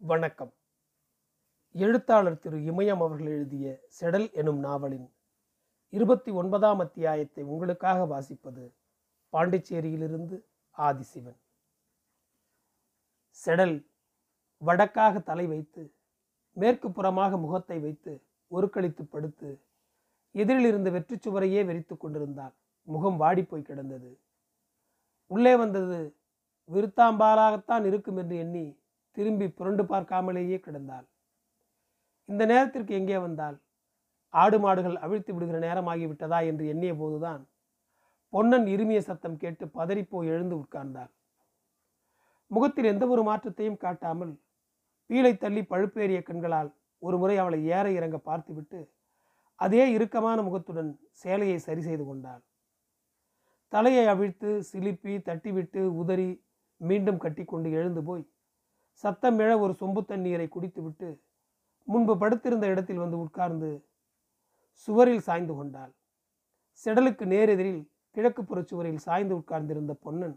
வணக்கம். எழுத்தாளர் திரு இமயம் அவர்கள் எழுதிய செடல் எனும் நாவலின் இருபத்தி ஒன்பதாம் அத்தியாயத்தை உங்களுக்காக வாசிப்பது பாண்டிச்சேரியிலிருந்து ஆதிசிவன். செடல் வடக்காக தலை வைத்து மேற்கு புறமாக முகத்தை வைத்து ஒருக்களித்து படுத்து எதிரில் இருந்த வெற்றிச் சுவரையே வெறித்துக் கொண்டிருந்தாள். முகம் வாடிப்போய் கிடந்தது. உள்ளே வந்தது விருத்தாம்பாலாகத்தான் இருக்கும் என்று எண்ணி திரும்பி புரண்டு பார்க்காமலேயே கிடந்தாள். இந்த நேரத்திற்கு எங்கே வந்தாள்? ஆடு மாடுகள் அவிழ்த்து விடுகிற நேரமாகிவிட்டதா என்று எண்ணிய போதுதான் பொன்னன் இருமிய சத்தம் கேட்டு பதறிப்போய் எழுந்து உட்கார்ந்தாள். முகத்தில் எந்த ஒரு மாற்றத்தையும் காட்டாமல் பீலை தள்ளி பழுப்பேறிய கண்களால் ஒரு முறை அவளை ஏற இறங்க பார்த்துவிட்டு அதே இறுக்கமான முகத்துடன் சேலையை சரி செய்து கொண்டாள். தலையை அவிழ்த்து சிலிப்பி தட்டிவிட்டு உதறி மீண்டும் கட்டிக்கொண்டு எழுந்து போய் சத்தம் எழ ஒரு சொம்பு தண்ணீரை குடித்துவிட்டு முன்பு படுத்திருந்த இடத்தில் வந்து உட்கார்ந்து சுவரில் சாய்ந்து கொண்டாள். செடலுக்கு நேரெதிரில் கிழக்கு புறச் சுவரில் சாய்ந்து உட்கார்ந்திருந்த பொன்னன்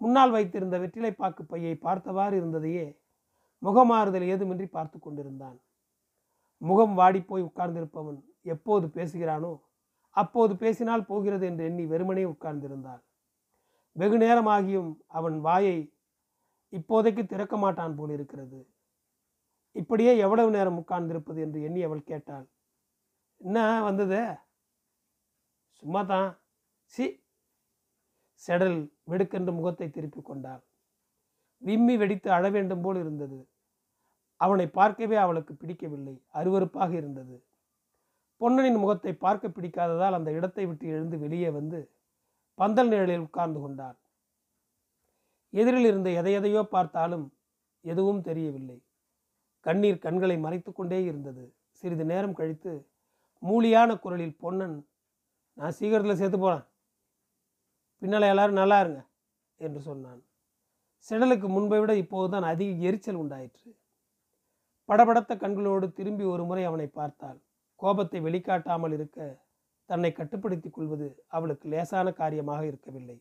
முன்னால் வைத்திருந்த வெற்றிலைப்பாக்கு பையை பார்த்தவாறு இருந்ததையே முகமாறுதல் ஏதுமின்றி பார்த்து கொண்டிருந்தான். முகம் வாடிப்போய் உட்கார்ந்திருப்பவன் எப்போது பேசுகிறானோ அப்போது பேசினால் போகிறது என்று எண்ணி வெறுமனே உட்கார்ந்திருந்தாள். வெகு நேரமாகியும் அவன் வாயை இப்போதைக்கு திறக்க மாட்டான் போல் இருக்கிறது. இப்படியே எவ்வளவு நேரம் உட்கார்ந்திருப்பது என்று எண்ணி அவள் கேட்டாள். என்ன வந்தது? சும்மா தான் சி. செடல் வெடுக்கென்று முகத்தை திருப்பி கொண்டாள். விம்மி வெடித்து அழ வேண்டும் போல் இருந்தது. அவனை பார்க்கவே அவளுக்கு பிடிக்கவில்லை. அருவருப்பாக இருந்தது. பொன்னனின் முகத்தை பார்க்க பிடிக்காததால் அந்த இடத்தை விட்டு எழுந்து வெளியே வந்து பந்தல் நிழலில் உட்கார்ந்து கொண்டாள். எதிரில் இருந்த எதை எதையோ பார்த்தாலும் எதுவும் தெரியவில்லை. கண்ணீர் கண்களை மறைத்து கொண்டே இருந்தது. சிறிது நேரம் கழித்து மூலியான குரலில் பொன்னன் நான் சீக்கிரத்தில் சேர்த்து போகிறேன் பின்னால் எல்லாரும் நல்லா இருங்க என்று சொன்னான். செடலுக்கு முன்பை விட இப்போதுதான் அதிக எரிச்சல் உண்டாயிற்று. படபடத்த கண்களோடு திரும்பி ஒரு முறை அவனை பார்த்தாள். கோபத்தை வெளிக்காட்டாமல் இருக்க தன்னை கட்டுப்படுத்திக் கொள்வது அவளுக்கு லேசான காரியமாக இருக்கவில்லை.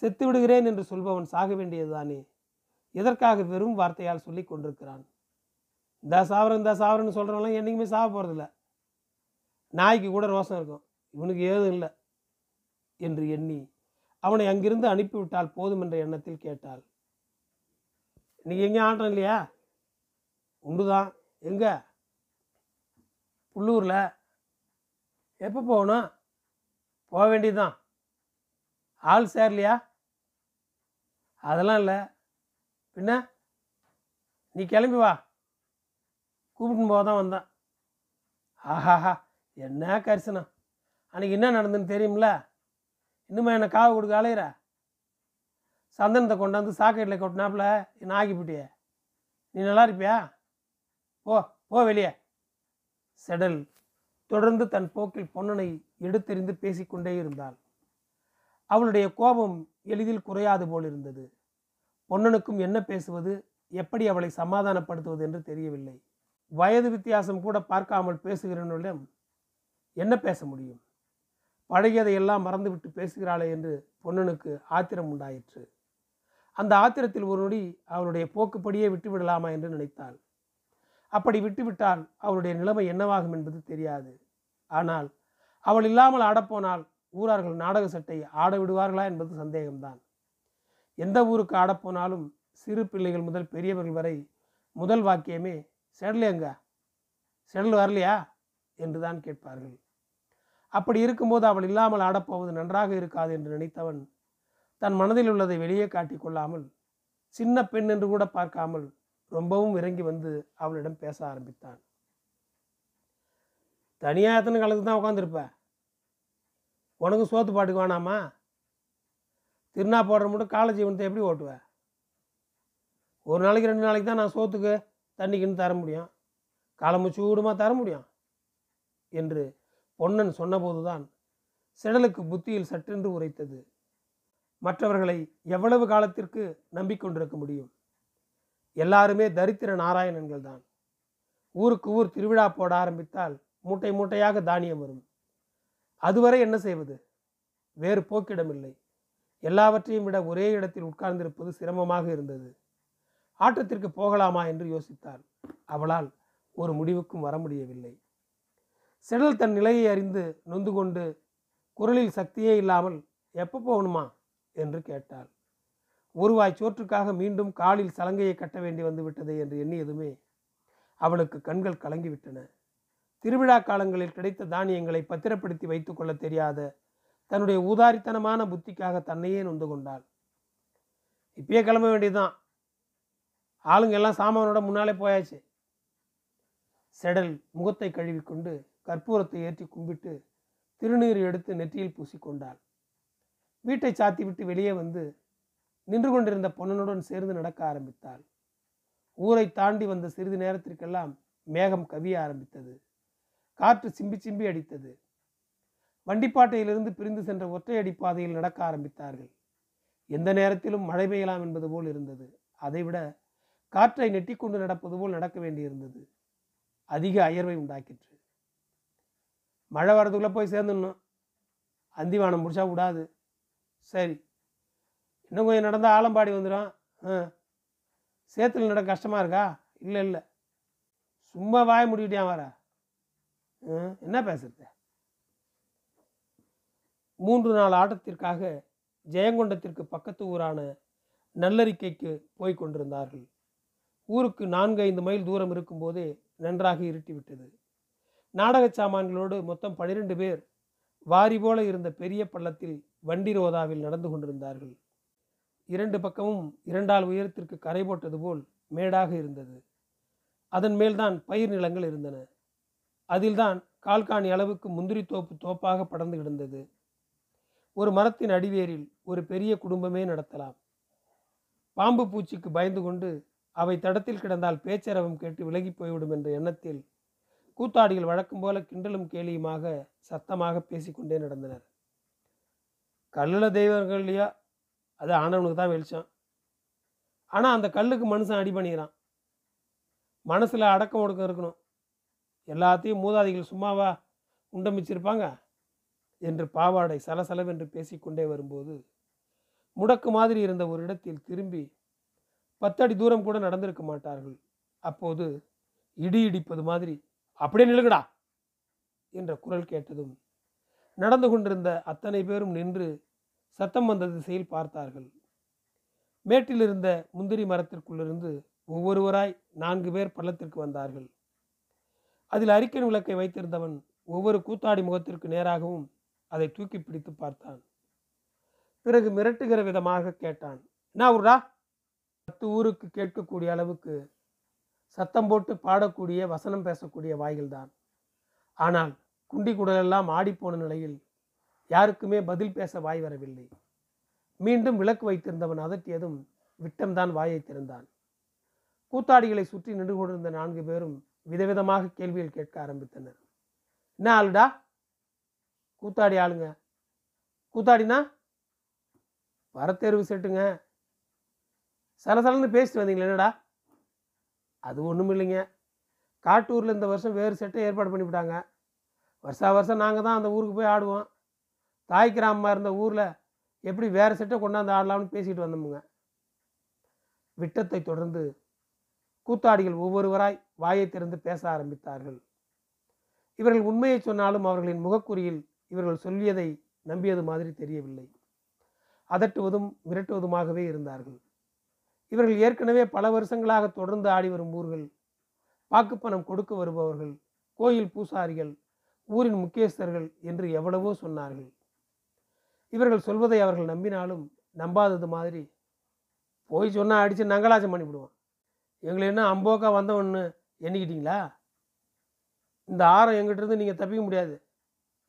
செத்து விடுகிறேன் என்று சொல்பவன் சாக வேண்டியதுதானே எதற்காக வெறும் வார்த்தையால் சொல்லி கொண்டிருக்கிறான்? இந்த சாவரம் இந்த சாவரன்னு சொல்கிறவங்களாம் என்றைக்குமே சாக போகிறதில்ல நாய்க்கு கூட ரோசம் இருக்கும். இவனுக்கு ஏதும் இல்லை என்று எண்ணி அவனை அங்கிருந்து அனுப்பிவிட்டால் போதும் என்ற எண்ணத்தில் கேட்டாள். இன்னைக்கு எங்கேயும் ஆட்டம் இல்லையா? உண்டுதான். எங்க? புல்லூரில். எப்போ போகணும்? போக வேண்டியதுதான். ஆள் சேரலையா? அதெல்லாம் இல்லை. பின்ன நீ கிளம்பி வா. கூப்பிட்டுன்னு போக தான் வந்தேன். ஆஹாஹா என்ன கரிசனம். அன்னைக்கு என்ன நடந்துன்னு தெரியும்ல? இன்னுமா என்னை காவு கொடுக்க அலையிற? சந்தனத்தை கொண்டாந்து சாக்கெட்டில் கொட்டினாப்புல என்ன ஆக்கிப்பிட்டிய? நீ நல்லா இருப்பியா? போ போ வெளியே. செடல் தொடர்ந்து தன் போக்கில் பொன்னனை எடுத்தெறிந்து பேசிக்கொண்டே இருந்தாள். அவளுடைய கோபம் எளிதில் குறையாது போல் இருந்தது. பொன்னனுக்கும் என்ன பேசுவது எப்படி அவளை சமாதானப்படுத்துவது என்று தெரியவில்லை. வயது வித்தியாசம் கூட பார்க்காமல் பேசுகிறவனிடம் என்ன பேச முடியும்? பழகியதையெல்லாம் மறந்துவிட்டு பேசுகிறாளே என்று பொன்னனுக்கு ஆத்திரம் உண்டாயிற்று. அந்த ஆத்திரத்தில் ஒரு நொடி அவளுடைய போக்குப்படியே விட்டுவிடலாமா என்று நினைத்தாள். அப்படி விட்டுவிட்டால் அவளுடைய நிலைமை என்னவாகும் என்பது தெரியாது. ஆனால் அவள் இல்லாமல் ஆடப்போனால் ஊரார்கள் நாடக சட்டை ஆட விடுவார்களா என்பது சந்தேகம்தான். எந்த ஊருக்கு ஆடப்போனாலும் சிறு பிள்ளைகள் முதல் பெரியவர்கள் வரை முதல் வாக்கியமே செடலையங்க செடல் வரலையா? என்று தான் கேட்பார்கள். அப்படி இருக்கும்போது அவள் இல்லாமல் ஆடப்போவது நன்றாக இருக்காது என்று நினைத்தவன் தன் மனதில் உள்ளதை வெளியே காட்டிக் கொள்ளாமல் சின்ன பெண் என்று கூட பார்க்காமல் ரொம்பவும் இறங்கி வந்து அவளிடம் பேச ஆரம்பித்தான். தனியாக எத்தனை காலத்துக்கு தான் உட்காந்துருப்பேன் உனக்கு சோத்து பாட்டுக்கு வேணாமா? திருநா போடுற மட்டும் காலேஜ் ஜீவனத்தை எப்படி ஓட்டுவ? ஒரு நாளைக்கு ரெண்டு நாளைக்கு தான் நான் சோத்துக்கு தண்ணிக்குன்னு தர முடியும். காலம்பு சூடுமா தர முடியும். என்று பொன்னன் சொன்னபோதுதான் செடலுக்கு புத்தியில் சற்றென்று உரைத்தது. மற்றவர்களை எவ்வளவு காலத்திற்கு நம்பிக்கொண்டிருக்க முடியும்? எல்லாருமே தரித்திர நாராயணன்கள் தான். ஊருக்கு ஊர் திருவிழா போட ஆரம்பித்தால் மூட்டை மூட்டையாக தானியம் வரும். அதுவரை என்ன செய்வது? வேறு போக்கிடமில்லை. எல்லாவற்றையும் விட ஒரே இடத்தில் உட்கார்ந்திருப்பது சிரமமாக இருந்தது. ஆட்டத்திற்கு போகலாமா என்று யோசித்தாள். அவளால் ஒரு முடிவுக்கும் வர முடியவில்லை. செடல் தன் நிலையை அறிந்து நொந்து கொண்டு குரலில் சக்தியே இல்லாமல் எப்போ போகணுமா? என்று கேட்டாள். ஒருவாய் சோற்றுக்காக மீண்டும் காலில் சலங்கையை கட்ட வேண்டி வந்துவிட்டதே என்று எண்ணியதுமே அவளுக்கு கண்கள் கலங்கிவிட்டன. திருவிழா காலங்களில் கிடைத்த தானியங்களை பத்திரப்படுத்தி வைத்துக் கொள்ள தெரியாத தன்னுடைய ஊதாரித்தனமான புத்திக்காக தன்னையே நொந்து கொண்டாள். இப்பயே கிளம்ப வேண்டியதுதான். ஆளுங்க எல்லாம் சாமானோட முன்னாலே போயாச்சு. செடல் முகத்தை கழுவிக்கொண்டு கற்பூரத்தை ஏற்றி கும்பிட்டு திருநீர் எடுத்து நெற்றியில் பூசிக்கொண்டாள். வீட்டை சாத்தி விட்டு வெளியே வந்து நின்று கொண்டிருந்த பொன்னனுடன் சேர்ந்து நடக்க ஆரம்பித்தாள். ஊரை தாண்டி வந்த சிறிது நேரத்திற்கெல்லாம் மேகம் கவிய ஆரம்பித்தது. காற்று சிம்பி சிம்பி அடித்தது. வண்டிப்பாட்டையிலிருந்து பிரிந்து சென்ற ஒற்றையடி பாதையில் நடக்க ஆரம்பித்தார்கள். எந்த நேரத்திலும் மழை பெய்யலாம் என்பது போல் இருந்தது. அதைவிட காற்றை நெட்டிக்கொண்டு நடப்பது போல் நடக்க வேண்டியிருந்தது. அதிக அயர்வை உண்டாக்கிற்று. மழை வரதுக்குள்ளே போய் சேர்ந்துடணும். அந்திவானம் முடிச்சா விடாது. சரி. இன்னும் கொஞ்சம் நடந்தால் ஆலம்பாடி வந்துடும். ஆ. சேத்துல நட கஷ்டமாக இருக்கா? இல்லை இல்லை. சும்மா வாய முடிக்கிட்டேன் வர? என்ன பேசுறது? மூன்று நாள் ஆட்டத்திற்காக ஜெயங்கொண்டத்திற்கு பக்கத்து ஊரான நல்லறிக்கைக்கு போய் கொண்டிருந்தார்கள். ஊருக்கு நான்கு ஐந்து மைல் தூரம் இருக்கும்போதே நன்றாக இருட்டிவிட்டது. நாடக சாமான்களோடு மொத்தம் பனிரெண்டு பேர் வாரி போல இருந்த பெரிய பள்ளத்தில் வண்டி ரோதாவில் நடந்து கொண்டிருந்தார்கள். இரண்டு பக்கமும் இரண்டால் உயரத்திற்கு கரை போட்டது போல் மேடாக இருந்தது. அதன் மேல்தான் பயிர் நிலங்கள் இருந்தன. அதில்தான் கால்காணி அளவுக்கு முந்திரி தோப்பு தோப்பாக படர்ந்து கிடந்தது. ஒரு மரத்தின் அடிவேரில் ஒரு பெரிய குடும்பமே நடத்தலாம். பாம்பு பூச்சிக்கு பயந்து கொண்டு அவை தடத்தில் கிடந்தால் பேச்சரவம் கேட்டு விலகி போய்விடும் என்ற எண்ணத்தில் கூத்தாடிகள் வழக்கம் போல கிண்டலும் கேலியுமாக சத்தமாக பேசிக்கொண்டே நடந்தனர். கல்லில் தெய்வங்கள் இல்லையா? அது ஆனவனுக்கு தான் வெளிச்சம். ஆனால் அந்த கல்லுக்கு மனுஷன் அடி பண்ணிக்கிறான். மனசில் அடக்கம் ஒடுக்கம் இருக்கணும். எல்லாத்தையும் மூதாதிகள் சும்மாவா உண்டமிச்சிருப்பாங்க? என்று பாவாடை சலசலவென்று பேசிக்கொண்டே வரும்போது முடக்கு மாதிரி இருந்த ஒரு இடத்தில் திரும்பி பத்தடி தூரம் கூட நடந்திருக்க மாட்டார்கள். அப்போது இடி இடிப்பது மாதிரி அப்படியே நிலுங்கடா என்ற குரல் கேட்டதும் நடந்து கொண்டிருந்த அத்தனை பேரும் நின்று சத்தம் வந்த திசையில் பார்த்தார்கள். மேட்டில் இருந்த முந்திரி மரத்திற்குள்ளிருந்து ஒவ்வொருவராய் நான்கு பேர் பள்ளத்திற்கு வந்தார்கள். அதில் அறிக்கை விளக்கை வைத்திருந்தவன் ஒவ்வொரு கூத்தாடி முகத்திற்கு நேராகவும் அதை தூக்கி பிடித்து பார்த்தான். பிறகு மிரட்டுகிற விதமாக கேட்டான் என்ன ஊர்டா? பத்து ஊருக்கு கேட்கக்கூடிய அளவுக்கு சத்தம் போட்டு பாடக்கூடிய வசனம் பேசக்கூடிய வாய்கள்தான் ஆனால் குண்டி குடலெல்லாம் ஆடிப்போன நிலையில் யாருக்குமே பதில் பேச வாய் வரவில்லை. மீண்டும் விளக்கு வைத்திருந்தவன் அதட்டியதும் விட்டம்தான் வாயை திறந்தான். கூத்தாடிகளை சுற்றி நின்று கொண்டிருந்த நான்கு பேரும் விதவிதமாக கேள்விகள் கேட்க ஆரம்பித்தனர். என்ன ஆளுடா? கூத்தாடி ஆளுங்க. கூத்தாடினா வரத்தேர்வு செட்டுங்க. சலசலன்னு பேசிட்டு வந்தீங்களே என்னடா? அது ஒன்றும் இல்லைங்க. காட்டூரில் இந்த வருஷம் வேறு செட்டை ஏற்பாடு பண்ணிவிட்டாங்க வருஷா வருஷம் நாங்கள் தான் அந்த ஊருக்கு போய் ஆடுவோம். தாய் கிராமமாக இருந்த ஊரில் எப்படி வேறு செட்டை கொண்டாந்து ஆடலாம்னு பேசிட்டு வந்தோமுங்க. விட்டத்தை தொடர்ந்து கூத்தாடிகள் ஒவ்வொருவராய் வாயை திறந்து பேச ஆரம்பித்தார்கள். இவர்கள் உண்மையை சொன்னாலும் அவர்களின் முகக்குறியில் இவர்கள் சொல்லியதை நம்பியது மாதிரி தெரியவில்லை. அதட்டுவதும் மிரட்டுவதுமாகவே இருந்தார்கள். இவர்கள் ஏற்கனவே பல வருஷங்களாக தொடர்ந்து ஆடி வரும் ஊர்கள் பாக்குப்பணம் கொடுக்க வருபவர்கள் கோயில் பூசாரிகள் ஊரின் முக்கியஸ்தர்கள் என்று எவ்வளவோ சொன்னார்கள். இவர்கள் சொல்வதை அவர்கள் நம்பினாலும் நம்பாதது மாதிரி போய் சொன்னால் அடித்து நங்கலாச்சம் பண்ணிவிடுவோம் எங்களை என்ன அம்போக்கா வந்தவன்னு எண்ணிக்கிட்டீங்களா? இந்த ஆரம் எங்கிட்டிருந்து நீங்கள் தப்பிக்க முடியாது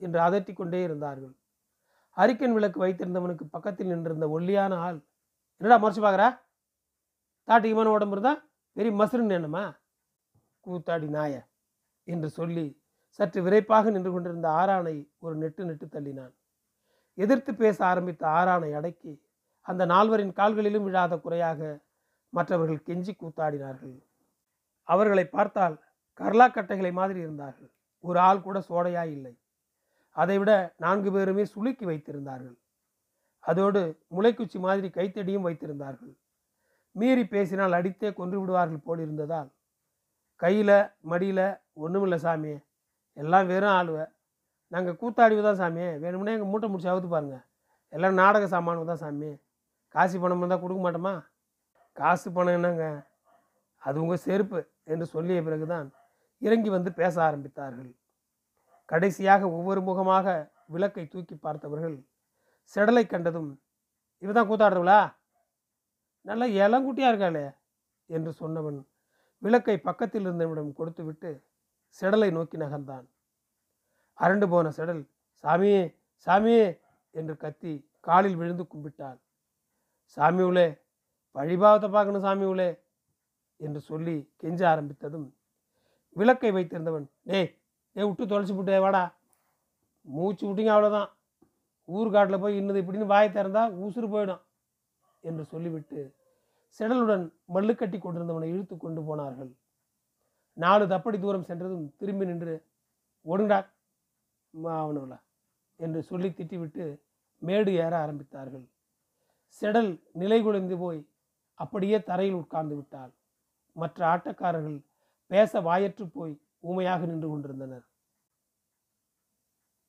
என்று அதட்டி கொண்டே இருந்தார்கள். அரிக்கன் விளக்கு வைத்திருந்தவனுக்கு பக்கத்தில் நின்றிருந்த ஒல்லியான ஆள் என்னடா மறைச்சு பார்க்குறா? தாட்டிகமான உடம்பு இருந்தால் பெரிய மசுருன்னு என்னமா கூத்தாடி நாய என்று சொல்லி சற்று விரைப்பாக நின்று கொண்டிருந்த ஆரானை ஒரு நெட்டு நெட்டு தள்ளினான். எதிர்த்து பேச ஆரம்பித்த ஆரானை அடக்கி அந்த நால்வரின் கால்களிலும் விழாத குறையாக மற்றவர்கள் கெஞ்சி கூத்தாடினார்கள். அவர்களை பார்த்தால் கர்லாக்கட்டைகளை மாதிரி இருந்தார்கள். ஒரு ஆள் கூட சோடையா இல்லை. அதைவிட நான்கு பேருமே சுளுக்கி வைத்திருந்தார்கள். அதோடு முளைக்குச்சி மாதிரி கைத்தடியும் வைத்திருந்தார்கள். மீறி பேசினால் அடித்தே கொன்று விடுவார்கள் போல் இருந்ததால் கையில் மடியில் ஒன்றுமில்ல சாமி எல்லாம் வெறும் ஆளுவ. நாங்கள் கூத்தாடிவு தான் சாமி வேணும்னே எங்கள் மூட்டை முடிச்சு அவுத்து பாருங்கள் எல்லாம் நாடக சாமானு தான் சாமி காசு பணம் இருந்தால் கொடுக்க மாட்டோமா? காசு பணம் என்னங்க? அது உங்கள் செருப்பு. என்று சொல்லிய பிறகுதான் இறங்கி வந்து பேச ஆரம்பித்தார்கள். கடைசியாக ஒவ்வொரு முகமாக விளக்கை தூக்கி பார்த்தவர்கள் செடலை கண்டதும் இவ தான் கூத்தாடுறவளா நல்ல இளங்குட்டியாக இருக்காளே என்று சொன்னவன் விளக்கை பக்கத்தில் இருந்தவனிடம் கொடுத்துவிட்டு செடலை நோக்கி நகர்ந்தான். அரண்டு போன செடல் சாமி சாமி என்று கத்தி காலில் விழுந்து கும்பிட்டாள். சாமி உளே வழிபாவத்தை பார்க்கணும் சாமி உளே என்று சொல்லி கெஞ்ச ஆரம்பித்ததும் விளக்கை வைத்திருந்தவன் டேய் ஏ விட்டு தொலைச்சி விட்டே வாடா. மூச்சு விட்டிங்க அவ்வளோதான் ஊர்காட்டில் போய் இன்னது இப்படின்னு வாயை திறந்தா உசுறு போயிடும் என்று சொல்லிவிட்டு செடலுடன் மல்லு கட்டி கொண்டிருந்தவனை இழுத்து கொண்டு போனார்கள். நாலு தப்படி தூரம் சென்றதும் திரும்பி நின்று ஒடுங்கடா அவனுல என்று சொல்லி திட்டிவிட்டு மேடு ஏற ஆரம்பித்தார்கள். செடல் நிலைகுலைந்து போய் அப்படியே தரையில் உட்கார்ந்து விட்டாள். மற்ற ஆட்டக்காரர்கள் பேச வாயற்று போய் ஊமையாக நின்று கொண்டிருந்தனர்.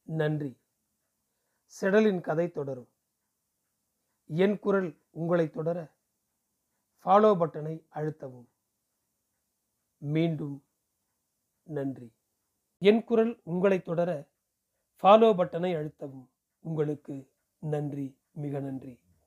நன்றி. செடலின் கதை தொடரும். என் குரல் உங்களை தொடர ஃபாலோ பட்டனை அழுத்தவும். மீண்டும் நன்றி. என் குரல் உங்களை தொடர ஃபாலோ பட்டனை அழுத்தவும். உங்களுக்கு நன்றி மிக நன்றி.